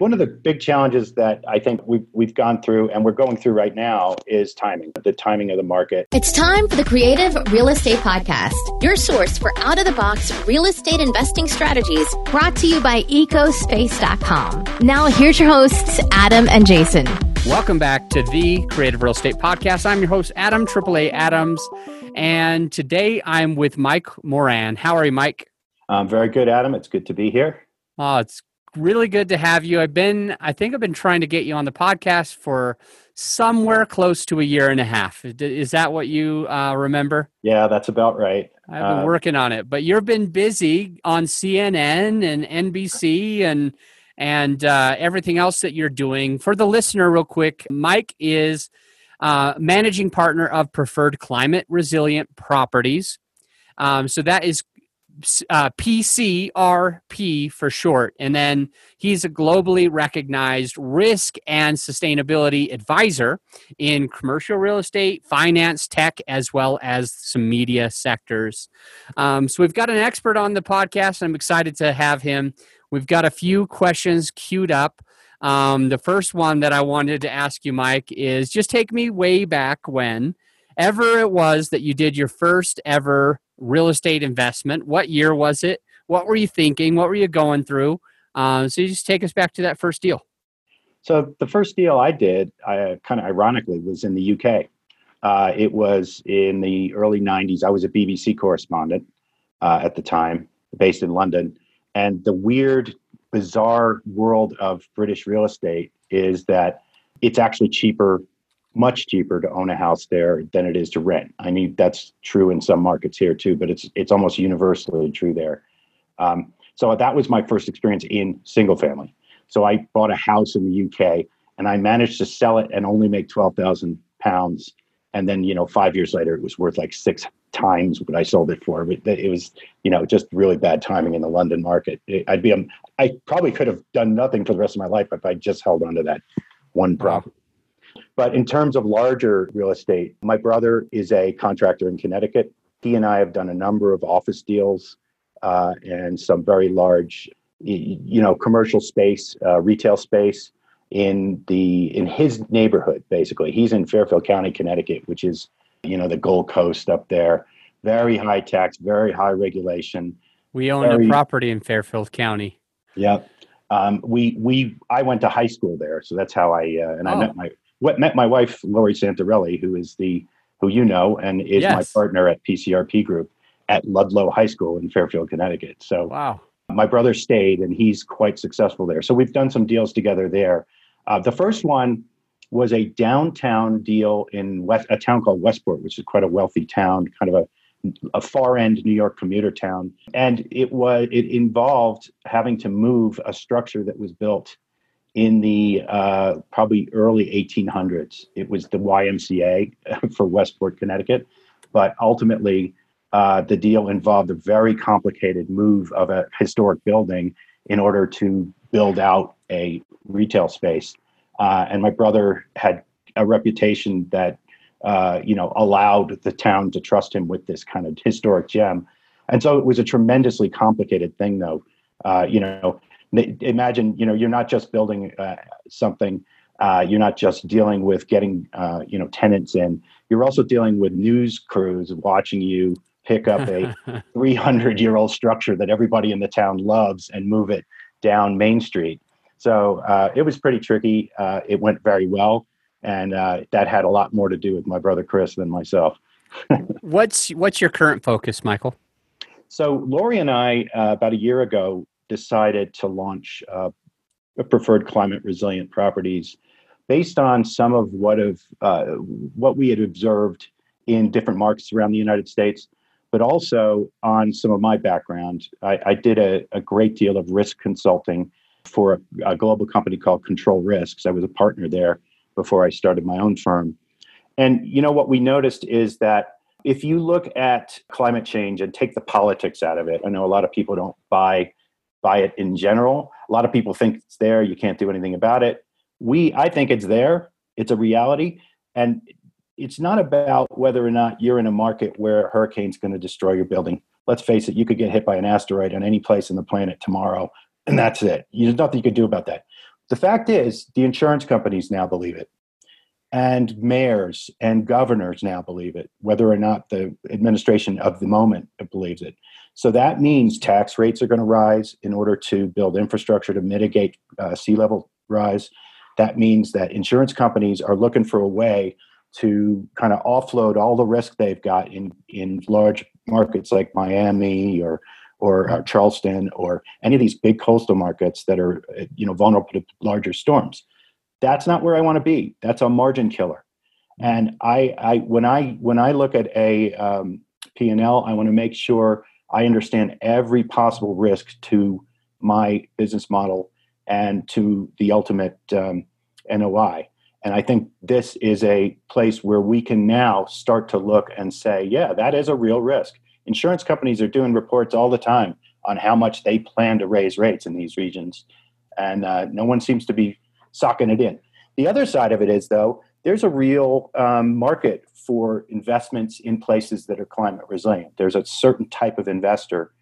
One of the big challenges that I think we've, we've gone through and we're going through right now is timing, the timing of the market. It's time for the Creative Real Estate Podcast, your source for out of the box real estate investing strategies brought to you by ecospace.com. Now, here's your hosts, Adam and Jason. Welcome back to the Creative Real Estate Podcast. I'm your host, Adam, AAA Adams. And today I'm with Mike Moran. How are you, Mike? Um, very good, Adam. It's good to be here. Oh, it's really good to have you. I've been, I think I've been trying to get you on the podcast for somewhere close to a year and a half. Is that what you uh, remember? Yeah, that's about right. I've been uh, working on it, but you've been busy on CNN and NBC and and uh, everything else that you're doing. For the listener, real quick, Mike is uh, managing partner of Preferred Climate Resilient Properties. Um, so that is uh, PCRP for short. And then he's a globally recognized risk and sustainability advisor in commercial real estate, finance, tech, as well as some media sectors. Um, so we've got an expert on the podcast. I'm excited to have him. We've got a few questions queued up. Um, the first one that I wanted to ask you, Mike, is just take me way back when ever it was that you did your first ever real estate investment. What year was it? What were you thinking? What were you going through? Um, so you just take us back to that first deal. So the first deal I did, I kind of ironically, was in the UK. Uh, it was in the early '90s. I was a BBC correspondent uh, at the time, based in London. And the weird, bizarre world of British real estate is that it's actually cheaper much cheaper to own a house there than it is to rent. I mean, that's true in some markets here too, but it's it's almost universally true there. Um, so that was my first experience in single family. So I bought a house in the UK and I managed to sell it and only make twelve thousand pounds. And then you know, five years later, it was worth like six times what I sold it for. But it was you know just really bad timing in the London market. I'd be um, I probably could have done nothing for the rest of my life if I just held on to that one property. But in terms of larger real estate, my brother is a contractor in Connecticut. He and I have done a number of office deals uh, and some very large, you know, commercial space, uh, retail space in the in his neighborhood. Basically, he's in Fairfield County, Connecticut, which is you know the Gold Coast up there. Very high tax, very high regulation. We own very, a property in Fairfield County. Yep. Um, we we I went to high school there, so that's how I uh, and oh. I met my what met my wife Lori Santarelli, who is the who you know and is yes. my partner at PCRP Group at Ludlowe High School in Fairfield, Connecticut. So wow, my brother stayed and he's quite successful there. So we've done some deals together there. Uh, the first one was a downtown deal in West, a town called Westport, which is quite a wealthy town, kind of a a far end New York commuter town, and it was it involved having to move a structure that was built in the uh, probably early 1800s. It was the YMCA for Westport, Connecticut, but ultimately uh, the deal involved a very complicated move of a historic building in order to build out a retail space. Uh, and my brother had a reputation that uh, you know allowed the town to trust him with this kind of historic gem. And so it was a tremendously complicated thing, though. Uh, you know, imagine you know you're not just building uh, something uh, you're not just dealing with getting uh, you know tenants in. You're also dealing with news crews watching you pick up a 300 year old structure that everybody in the town loves and move it down main street. So uh, it was pretty tricky uh, it went very well and uh, that had a lot more to do with my brother chris than myself. What's what's your current focus michael? So Lori and I, about a year ago, decided to launch uh, preferred climate resilient properties based on some of what of uh, what we had observed in different markets around the United States, but also on some of my background. I, I did a, a, great deal of risk consulting for a, a, global company called Control Risks. I was a partner there before I started my own firm. And you know what we noticed is that if you look at climate change and take the politics out of it, I know a lot of people don't buy by it in general. A lot of people think it's there, you can't do anything about it. We, I think it's there, it's a reality. And it's not about whether or not you're in a market where a hurricane's going to destroy your building. Let's face it, you could get hit by an asteroid on any place on the planet tomorrow, and that's it. There's nothing you could do about that. The fact is, the insurance companies now believe it. And mayors and governors now believe it, whether or not the administration of the moment believes it. So that means tax rates are going to rise in order to build infrastructure to mitigate uh, sea level rise. That means that insurance companies are looking for a way to kind of offload all the risk they've got in, in large markets like Miami or or uh, Charleston or any of these big coastal markets that are you know vulnerable to larger storms. That's not where I want to be. That's a margin killer. And I, I when I when I look at a um, P&L, I want to make sure I understand every possible risk to my business model and to the ultimate um, NOI. And I think this is a place where we can now start to look and say, yeah, that is a real risk. Insurance companies are doing reports all the time on how much they plan to raise rates in these regions. And uh, no one seems to be socking it in. The other side of it is, though, there's a real um, market for investments in places that are climate resilient. There's a certain type of investor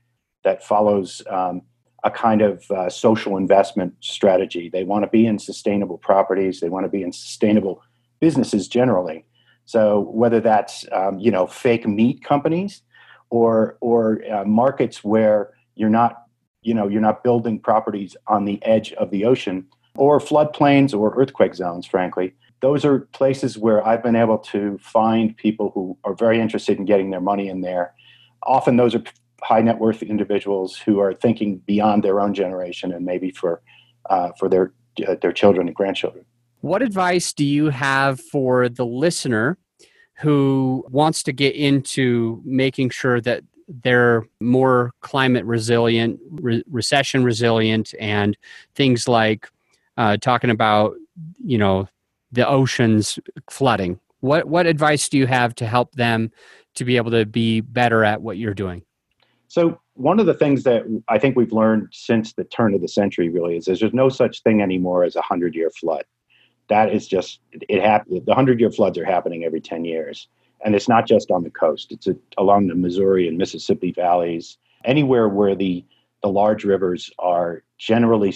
that follows um, a kind of uh, social investment strategy. They want to be in sustainable properties. They want to be in sustainable businesses generally. So whether that's um, you know fake meat companies or or uh, markets where you're not you know you're not building properties on the edge of the ocean or floodplains or earthquake zones, frankly. Those are places where I've been able to find people who are very interested in getting their money in there. Often those are high net worth individuals who are thinking beyond their own generation and maybe for uh, for their uh, their children and grandchildren. What advice do you have for the listener who wants to get into making sure that they're more climate resilient, re- recession resilient, and things like uh, talking about you know the oceans flooding. What what advice do you have to help them to be able to be better at what you're doing? So one of the things that I think we've learned since the turn of the century really is there's no such thing anymore as a hundred year flood. That is just it happened. The hundred year floods are happening every ten years, and it's not just on the coast. It's along the Missouri and Mississippi valleys, anywhere where the the large rivers are generally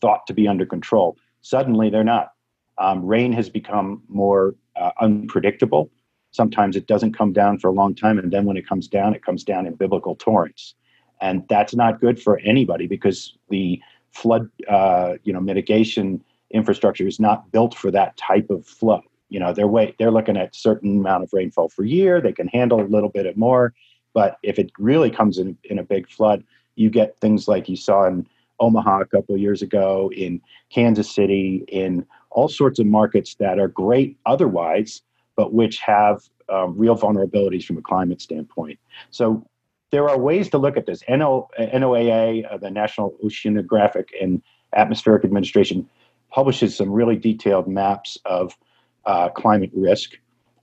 thought to be under control. Suddenly, they're not. Um, rain has become more uh, unpredictable Sometimes it doesn't come down for a long time, and then when it comes down, it comes down in biblical torrents, and that's not good for anybody because the flood, uh, you know, mitigation infrastructure is not built for that type of flow. You know, they're they're looking at certain amount of rainfall per year. They can handle a little bit more, but if it really comes in in a big flood, you get things like you saw in Omaha a couple of years ago, in Kansas City, in all sorts of markets that are great otherwise, but which have um, real vulnerabilities from a climate standpoint. So there are ways to look at this. NO, NOAA, uh, the National Oceanographic and Atmospheric Administration, publishes some really detailed maps of uh, climate risk,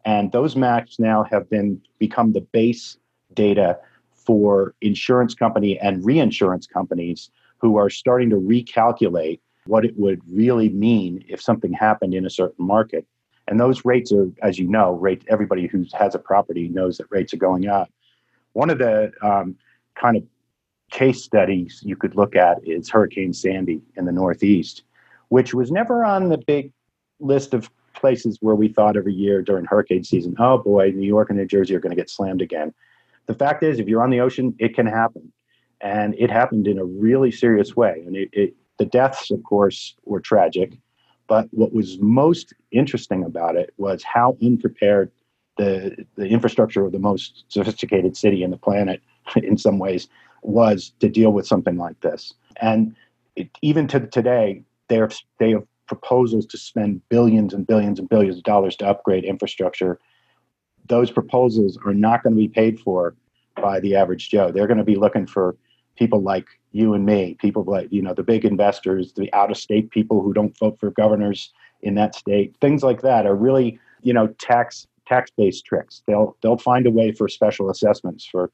and those maps now have been become the base data for insurance company and reinsurance companies who are starting to recalculate what it would really mean if something happened in a certain market and those rates are, as you know, rate everybody who has a property knows that rates are going up. One of the um, kind of case studies you could look at is Hurricane Sandy in the Northeast, which was never on the big list of places where we thought every year during hurricane season, oh boy, New York and New Jersey are going to get slammed again. The fact is, if you're on the ocean, it can happen. And it happened in a really serious way. And it, it, the deaths, of course, were tragic. But what was most interesting about it was how unprepared the, the infrastructure of the most sophisticated city in the planet, in some ways, was to deal with something like this. And it, even to today, they have, they have proposals to spend billions and billions and billions of dollars to upgrade infrastructure. Those proposals are not going to be paid for by the average Joe. They're going to be looking for people like you and me, people like you know the big investors, the out of state people who don't vote for governors in that state, things like that are really you know tax tax based tricks. They'll they'll find a way for special assessments for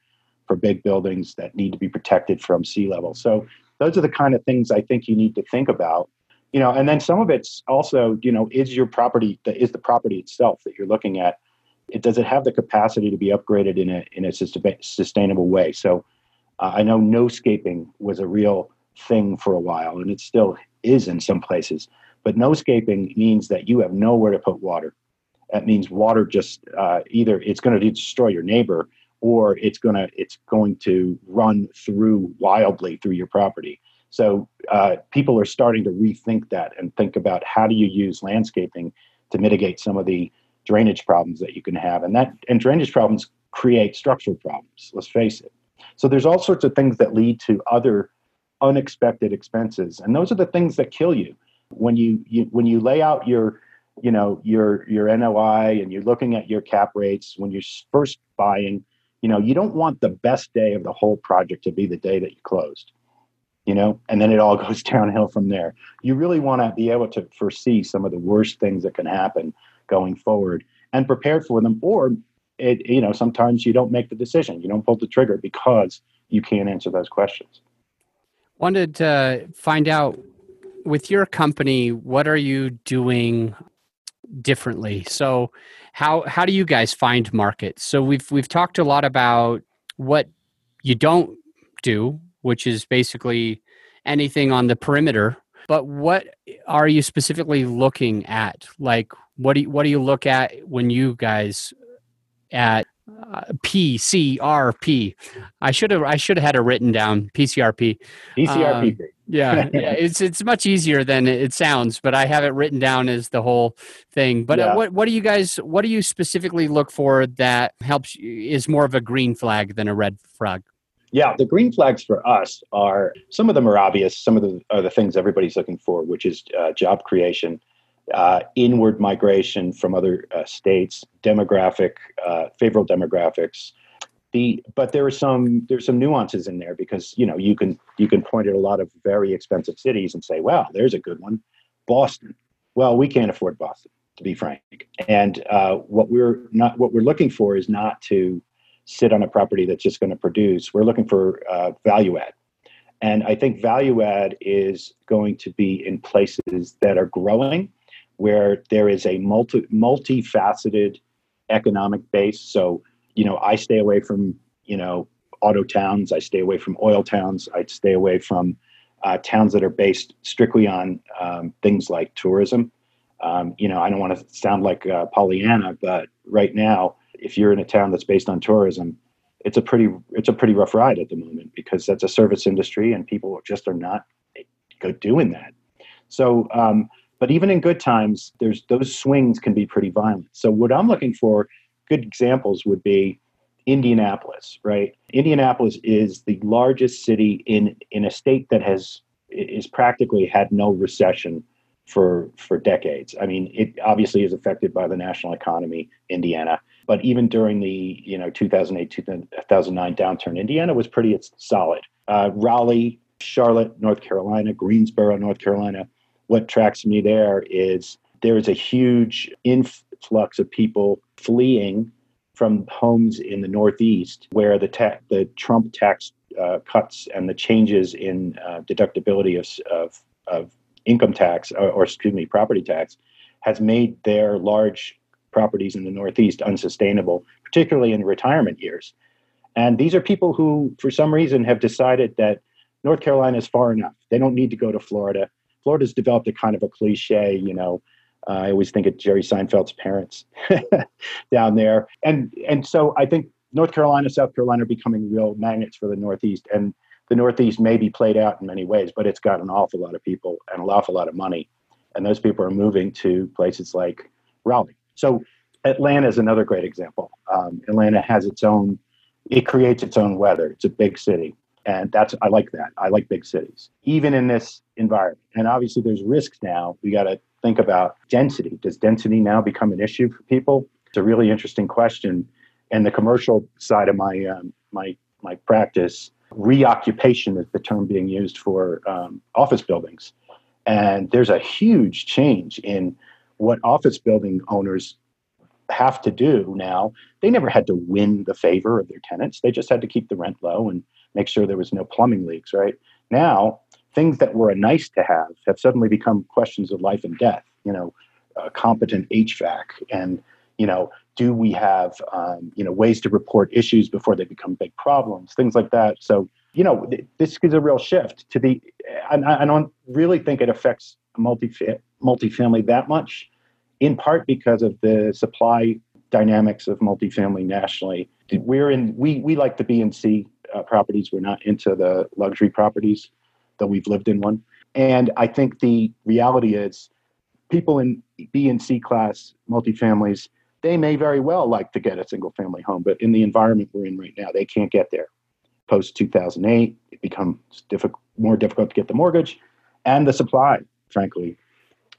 for big buildings that need to be protected from sea level. So those are the kind of things I think you need to think about. You know, and then some of it's also, you know, is your property is the property itself that you're looking at. It does it have the capacity to be upgraded in a in a sustainable way? So uh, I know no scaping was a real thing for a while, and it still is in some places. But no-scaping means that you have nowhere to put water. That means water just uh, either it's going to destroy your neighbor or it's going to it's going to run through wildly through your property. So uh, people are starting to rethink that and think about how do you use landscaping to mitigate some of the drainage problems that you can have, and that and drainage problems create structural problems. Let's face it. So there's all sorts of things that lead to other unexpected expenses, and those are the things that kill you when you, you when you lay out your you know your your NOI and you're looking at your cap rates when you're first buying. You know you don't want the best day of the whole project to be the day that you closed you know, and then it all goes downhill from there. You really want to be able to foresee some of the worst things that can happen going forward and prepare for them. Or, it, you know, sometimes you don't make the decision, you don't pull the trigger because you can't answer those questions. Wanted to find out with your company, what are you doing differently? So, how how do you guys find markets? So we've we've talked a lot about what you don't do which is basically anything on the perimeter. But what are you specifically looking at? Like, what do you, what do you look at when you guys at uh, PCRP? I should have I should have had it written down. PCRP. PCRP. Um, yeah, yeah, it's it's much easier than it sounds, but I have it written down as the whole thing. But uh, yeah. what what do you guys what do you specifically look for that helps is more of a green flag than a red flag? Yeah, the green flags for us are some of them are obvious. Some of them are the things everybody's looking for, which is uh, job creation, uh, inward migration from other uh, states, demographic, uh, favorable demographics. The but there are some there's some nuances in there because you know you can you can point at a lot of very expensive cities and say, well, there's a good one, Boston. Well, we can't afford Boston, to be frank. And uh, what we're not what we're looking for is not to sit on a property that's just going to produce. We're looking for uh, value add. And I think value add is going to be in places that are growing, where there is a multi multifaceted economic base. So, you know, I stay away from, you know, auto towns, I stay away from oil towns, I stay away from uh, towns that are based strictly on um, things like tourism. Um, you know, I don't want to sound like uh, Pollyanna, but right now, if you're in a town that's based on tourism, it's a pretty it's a pretty rough ride at the moment because that's a service industry and people just are not good doing that. So, um, but even in good times, there's those swings can be pretty violent. So, what I'm looking for, good examples would be Indianapolis, right? Indianapolis is the largest city in in a state that has is practically had no recession for for decades. I mean, it obviously is affected by the national economy, Indiana, but even during the you know 2008 2009 downturn, Indiana was pretty it's solid. Uh, Raleigh, Charlotte, North Carolina, Greensboro, North Carolina. What tracks me there is there is a huge influx of people fleeing from homes in the Northeast, where the ta- the Trump tax uh, cuts and the changes in uh, deductibility of, of, of income tax or, or excuse me property tax has made their large properties in the Northeast unsustainable, particularly in retirement years. And these are people who, for some reason, have decided that North Carolina is far enough. They don't need to go to Florida. Florida's developed a kind of a cliche, you know. Uh, I always think of Jerry Seinfeld's parents down there, and and so I think North Carolina, South Carolina are becoming real magnets for the Northeast, and the Northeast may be played out in many ways, but it's got an awful lot of people and an awful lot of money. And those people are moving to places like Raleigh. So Atlanta is another great example. Um, Atlanta has its own, it creates its own weather. It's a big city. And that's, I like that. I like big cities, even in this environment. And obviously, there's risks now. We got to think about density. Does density now become an issue for people? It's a really interesting question. And the commercial side of my, um, my, my practice, reoccupation is the term being used for um, office buildings. And there's a huge change in what office building owners have to do now. They never had to win the favor of their tenants, they just had to keep the rent low and make sure there was no plumbing leaks, right? Now, things that were a nice to have have suddenly become questions of life and death, you know, competent HVAC and you know do we have um, you know ways to report issues before they become big problems things like that so you know, this is a real shift to the. I, I don't really think it affects multi multifamily that much, in part because of the supply dynamics of multifamily nationally. We're in we we like the B and C uh, properties. We're not into the luxury properties, though we've lived in one. And I think the reality is, people in B and C class multifamilies they may very well like to get a single family home, but in the environment we're in right now, they can't get there. Post 2008, it becomes difficult, more difficult to get the mortgage, and the supply, frankly,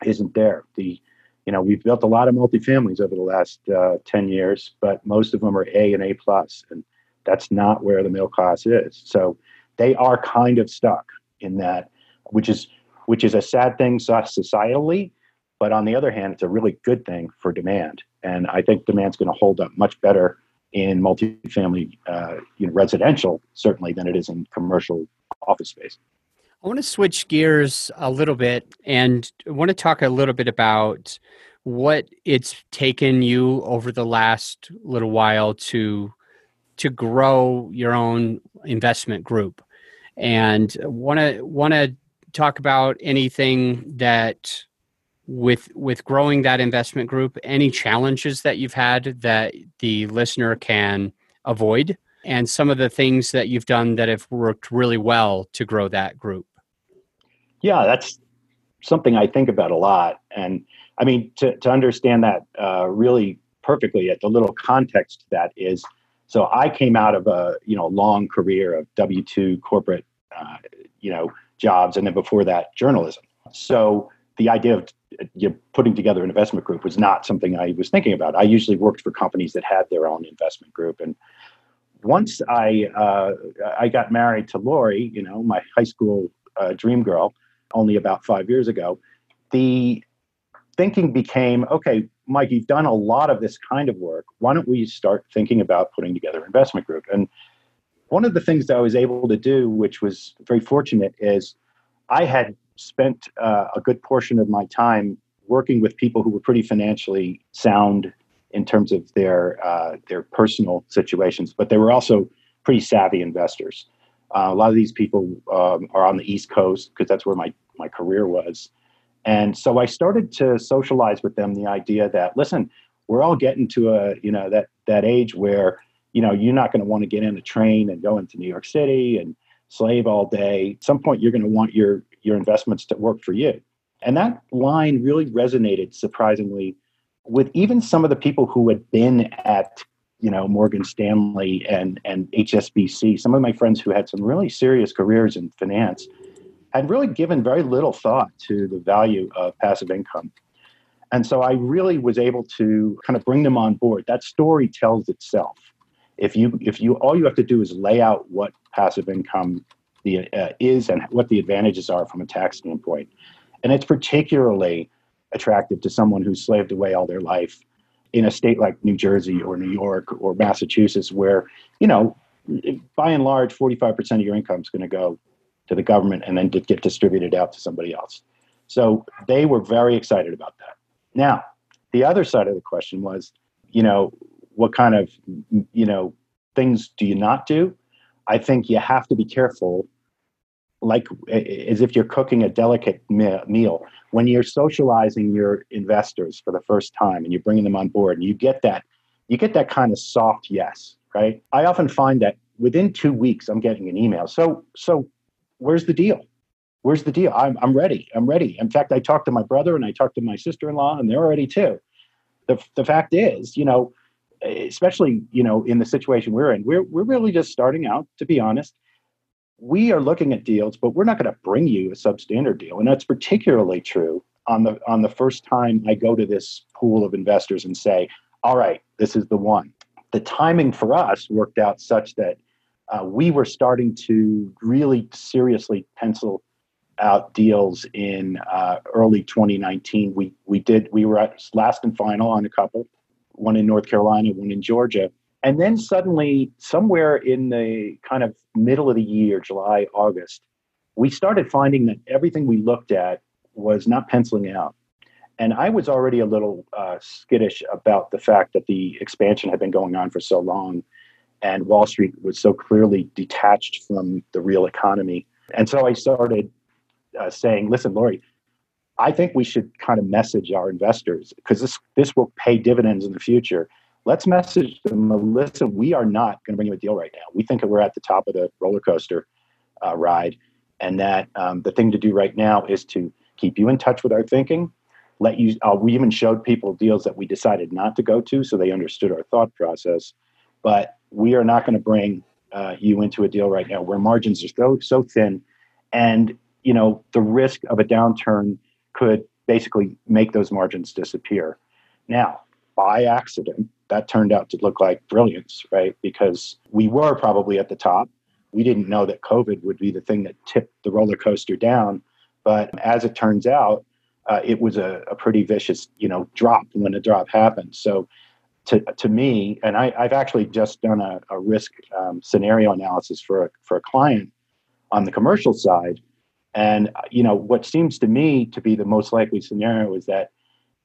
isn't there. The you know we've built a lot of multifamilies over the last uh, 10 years but most of them are a and a plus and that's not where the middle class is. So they are kind of stuck in that which is which is a sad thing societally but on the other hand it's a really good thing for demand. And i think demand's going to hold up much better in multifamily uh, you know, residential certainly than it is in commercial office space. I want to switch gears a little bit and I want to talk a little bit about what it's taken you over the last little while to to grow your own investment group and want to want to talk about anything that with with growing that investment group any challenges that you've had that the listener can avoid and some of the things that you've done that have worked really well to grow that group yeah, that's something I think about a lot. And I mean, to, to understand that uh, really perfectly, at the little context that is, so I came out of a you know long career of W two corporate uh, you know jobs, and then before that journalism. So the idea of you know, putting together an investment group was not something I was thinking about. I usually worked for companies that had their own investment group, and once I uh, I got married to Lori, you know, my high school uh, dream girl, only about five years ago, the thinking became okay, Mike, you've done a lot of this kind of work. Why don't we start thinking about putting together an investment group? And one of the things that I was able to do, which was very fortunate, is I had spent uh, a good portion of my time working with people who were pretty financially sound in terms of their uh, their personal situations, but they were also pretty savvy investors. Uh, a lot of these people um, are on the East Coast because that's where my my career was. And so I started to socialize with them the idea that listen, we're all getting to a you know that that age where you know you're not going to want to get in a train and go into New York City and slave all day. At some point, you're going to want your your investments to work for you. And that line really resonated surprisingly with even some of the people who had been at you know Morgan Stanley and and HSBC. Some of my friends who had some really serious careers in finance had really given very little thought to the value of passive income. And so I really was able to kind of bring them on board. That story tells itself. If you if you all you have to do is lay out what passive income the, uh, is and what the advantages are from a tax standpoint, and it's particularly attractive to someone who's slaved away all their life in a state like New Jersey or New York or Massachusetts, where you know by and large, 45% of your income is going to go to the government and then get distributed out to somebody else. So they were very excited about that. Now, the other side of the question was, you know, what kind of, you know, things do you not do? I think you have to be careful, like as if you're cooking a delicate meal. When you're socializing your investors for the first time and you're bringing them on board, and you get that, you get that kind of soft yes, right? I often find that within two weeks, I'm getting an email. So, so where's the deal? Where's the deal? I'm, I'm ready. I'm ready. In fact, I talked to my brother and I talked to my sister in law, and they're ready too. The, the fact is, you know, especially you know in the situation we're in, we're we're really just starting out. To be honest, we are looking at deals, but we're not going to bring you a substandard deal, and that's particularly true on the on the first time I go to this pool of investors and say, "All right, this is the one." The timing for us worked out such that uh, we were starting to really seriously pencil out deals in uh, early 2019. We we did we were at last and final on a couple, one in North Carolina, one in Georgia, and then suddenly somewhere in the kind of middle of the year, July August, we started finding that everything we looked at was not penciling out. And I was already a little uh, skittish about the fact that the expansion had been going on for so long and Wall Street was so clearly detached from the real economy. And so I started uh, saying, listen, Lori, I think we should kind of message our investors because this, this will pay dividends in the future. Let's message them, listen, we are not going to bring you a deal right now. We think we're at the top of the roller coaster uh, ride, and that um, the thing to do right now is to keep you in touch with our thinking. Let you. Uh, we even showed people deals that we decided not to go to, so they understood our thought process. But we are not going to bring uh, you into a deal right now where margins are so so thin, and you know the risk of a downturn could basically make those margins disappear. Now, by accident, that turned out to look like brilliance, right? Because we were probably at the top. We didn't know that COVID would be the thing that tipped the roller coaster down. But as it turns out, uh, it was a, a, pretty vicious, you know, drop when a drop happened. So, to, to me, and I, have actually just done a, a risk um, scenario analysis for a, for a client on the commercial side, and you know what seems to me to be the most likely scenario is that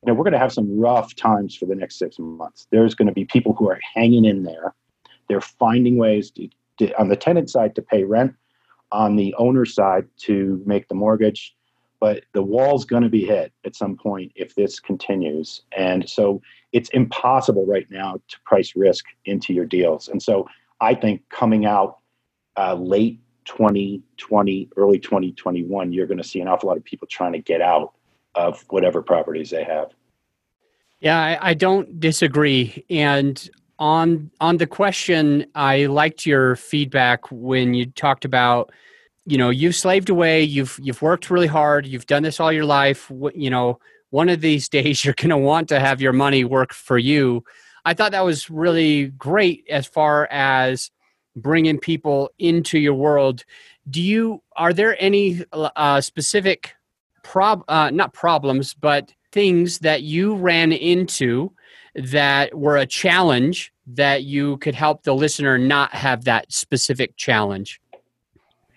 you know we're going to have some rough times for the next six months. There's going to be people who are hanging in there. They're finding ways to, to, on the tenant side to pay rent, on the owner side to make the mortgage. But the wall's going to be hit at some point if this continues. And so it's impossible right now to price risk into your deals. And so I think coming out uh, late 2020, early 2021, you're going to see an awful lot of people trying to get out of whatever properties they have. Yeah, I, I don't disagree. And on on the question, I liked your feedback when you talked about, you know, you've slaved away, you've you've worked really hard, you've done this all your life. You know, one of these days you're going to want to have your money work for you. I thought that was really great as far as bringing people into your world do you are there any uh, specific prob uh, not problems but things that you ran into that were a challenge that you could help the listener not have that specific challenge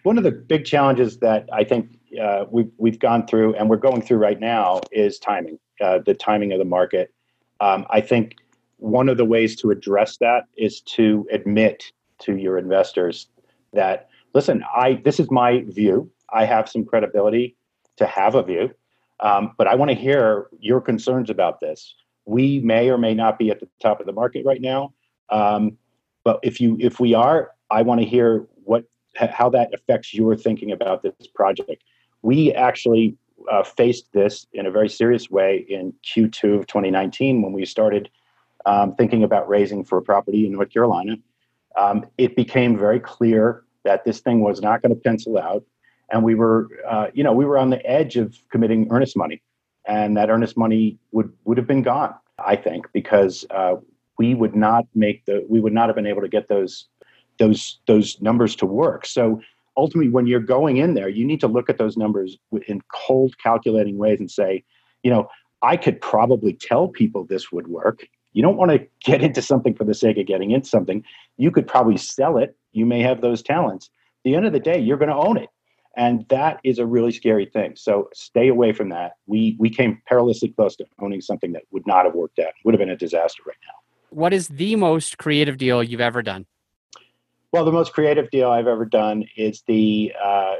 one of the big challenges that i think uh, we've, we've gone through and we're going through right now is timing uh, the timing of the market um, i think one of the ways to address that is to admit to your investors that listen, I this is my view. I have some credibility to have a view, um, but I want to hear your concerns about this. We may or may not be at the top of the market right now, um, but if you if we are, I want to hear what how that affects your thinking about this project. We actually uh, faced this in a very serious way in Q2 of 2019 when we started um, thinking about raising for a property in North Carolina um, it became very clear that this thing was not going to pencil out, and we were, uh, you know, we were on the edge of committing earnest money, and that earnest money would would have been gone, I think, because uh, we would not make the we would not have been able to get those those those numbers to work. So ultimately, when you're going in there, you need to look at those numbers in cold, calculating ways and say, you know, I could probably tell people this would work you don't want to get into something for the sake of getting into something. You could probably sell it. You may have those talents. At the end of the day, you're going to own it. And that is a really scary thing. So stay away from that. We we came perilously close to owning something that would not have worked out. Would have been a disaster right now. What is the most creative deal you've ever done? Well, the most creative deal I've ever done is the uh,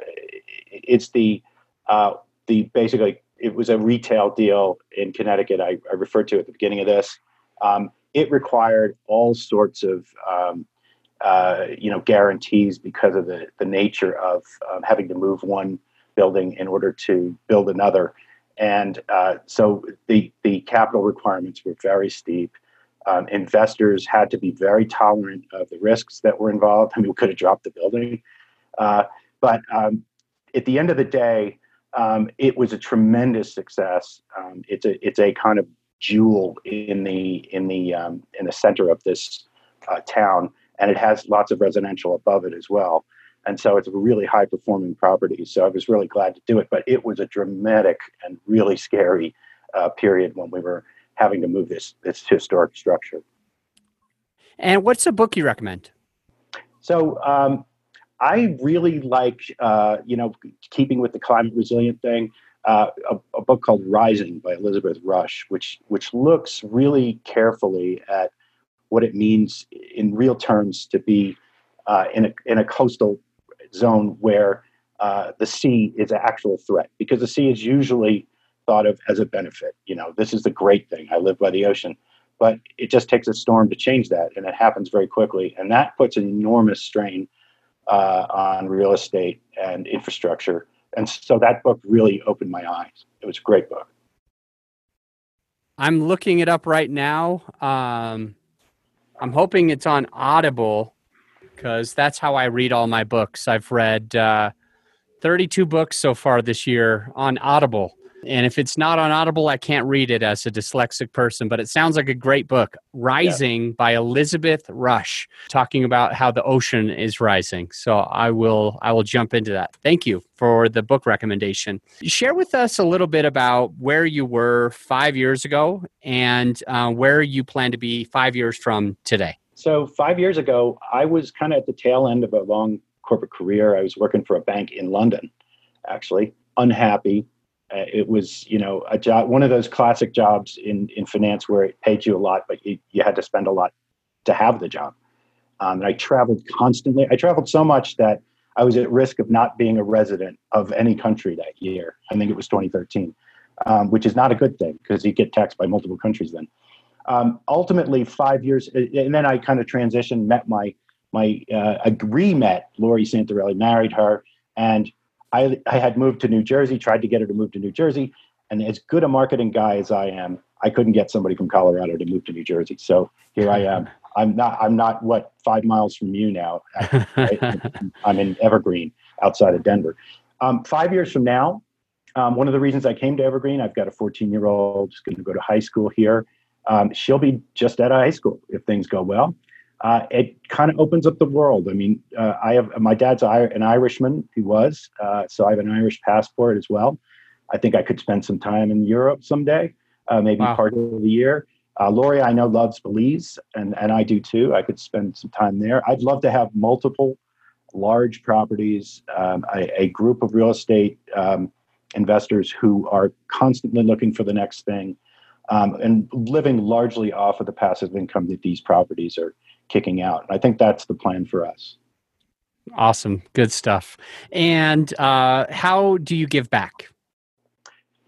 it's the uh, the basically it was a retail deal in Connecticut. I, I referred to at the beginning of this. Um, it required all sorts of um, uh, you know guarantees because of the the nature of um, having to move one building in order to build another, and uh, so the the capital requirements were very steep. Um, investors had to be very tolerant of the risks that were involved. I mean, we could have dropped the building, uh, but um, at the end of the day, um, it was a tremendous success. Um, it's a it's a kind of jewel in the in the um, in the center of this uh, town, and it has lots of residential above it as well. And so it's a really high performing property. So I was really glad to do it, but it was a dramatic and really scary uh, period when we were having to move this this historic structure. And what's a book you recommend? So um, I really like, uh, you know, keeping with the climate resilient thing uh, a, a, book called Rising by Elizabeth Rush, which which looks really carefully at what it means in real terms to be uh, in a in a coastal zone where uh, the sea is an actual threat because the sea is usually thought of as a benefit. You know, this is the great thing. I live by the ocean, but it just takes a storm to change that, and it happens very quickly, and that puts an enormous strain uh, on real estate and infrastructure. And so that book really opened my eyes. It was a great book. I'm looking it up right now. Um, I'm hoping it's on Audible because that's how I read all my books. I've read uh, 32 books so far this year on Audible. And if it's not on Audible, I can't read it as a dyslexic person, but it sounds like a great book. Rising yeah. by Elizabeth Rush, talking about how the ocean is rising. So I will I will jump into that. Thank you for the book recommendation. Share with us a little bit about where you were five years ago and uh, where you plan to be five years from today. So five years ago, I was kind of at the tail end of a long corporate career. I was working for a bank in London, actually, unhappy uh, it was you know a job one of those classic jobs in in finance where it paid you a lot but you, you had to spend a lot to have the job. Um, and i traveled constantly. I traveled so much that i was at risk of not being a resident of any country that year. I think it was 2013 um, which is not a good thing because you get taxed by multiple countries then. Um, ultimately five years and then i kind of transitioned met my my uh, I re-met Lori Santarelli, married her, and I, I had moved to New Jersey, tried to get her to move to New Jersey. And as good a marketing guy as I am, I couldn't get somebody from Colorado to move to New Jersey. So here I am. I'm not, I'm not what five miles from you now. I, am in Evergreen outside of Denver. Um, five years from now, um, one of the reasons I came to Evergreen, I've got a 14 year old who's going to go to high school here. Um, she'll be just out of high school if things go well uh, it kind of opens up the world. I mean, uh, I have my dad's an Irishman. He was, uh, so I have an Irish passport as well. I think I could spend some time in Europe someday, uh, maybe wow. part of the year. Uh, Lori, I know loves Belize, and and I do too. I could spend some time there. I'd love to have multiple large properties, um, a, a, group of real estate um, investors who are constantly looking for the next thing. Um, and living largely off of the passive income that these properties are kicking out. I think that's the plan for us. Awesome. Good stuff. And uh, how do you give back?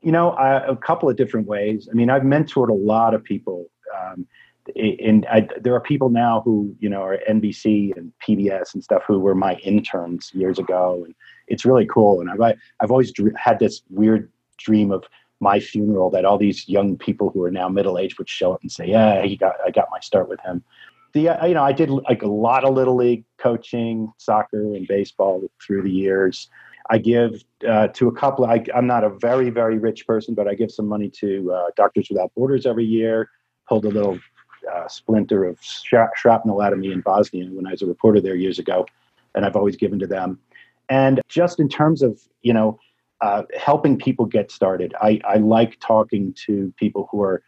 You know, I, a couple of different ways. I mean, I've mentored a lot of people. Um, and I, there are people now who, you know, are NBC and PBS and stuff who were my interns years ago. And it's really cool. And I've, I've always had this weird dream of my funeral that all these young people who are now middle aged would show up and say, "Yeah, he got I got my start with him." The uh, you know I did like a lot of little league coaching, soccer and baseball through the years. I give uh, to a couple. I, am not a very very rich person, but I give some money to uh, Doctors Without Borders every year. Pulled a little uh, splinter of shrapnel out of me in Bosnia when I was a reporter there years ago, and I've always given to them. And just in terms of you know uh, helping people get started, I, I like talking to people who are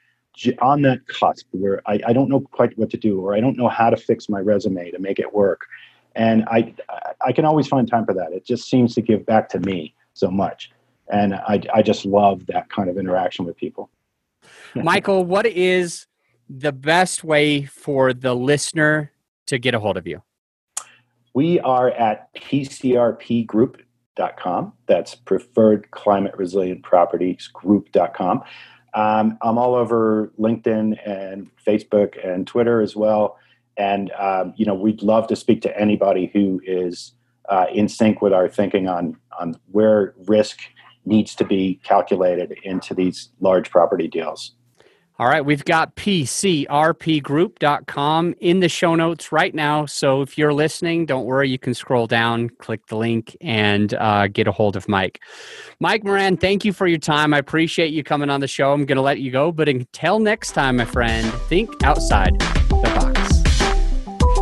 on that cusp where I, I don't know quite what to do or I don't know how to fix my resume to make it work. And I, I can always find time for that. It just seems to give back to me so much. And I, I just love that kind of interaction with people. Michael, what is the best way for the listener to get a hold of you? We are at pcrpgroup.com. That's preferred climate resilient properties group.com. Um, I'm all over LinkedIn and Facebook and Twitter as well. And um, you know, we'd love to speak to anybody who is uh, in sync with our thinking on on where risk needs to be calculated into these large property deals. All right, we've got pcrpgroup.com in the show notes right now. So if you're listening, don't worry, you can scroll down, click the link, and uh, get a hold of Mike. Mike Moran, thank you for your time. I appreciate you coming on the show. I'm going to let you go, but until next time, my friend, think outside.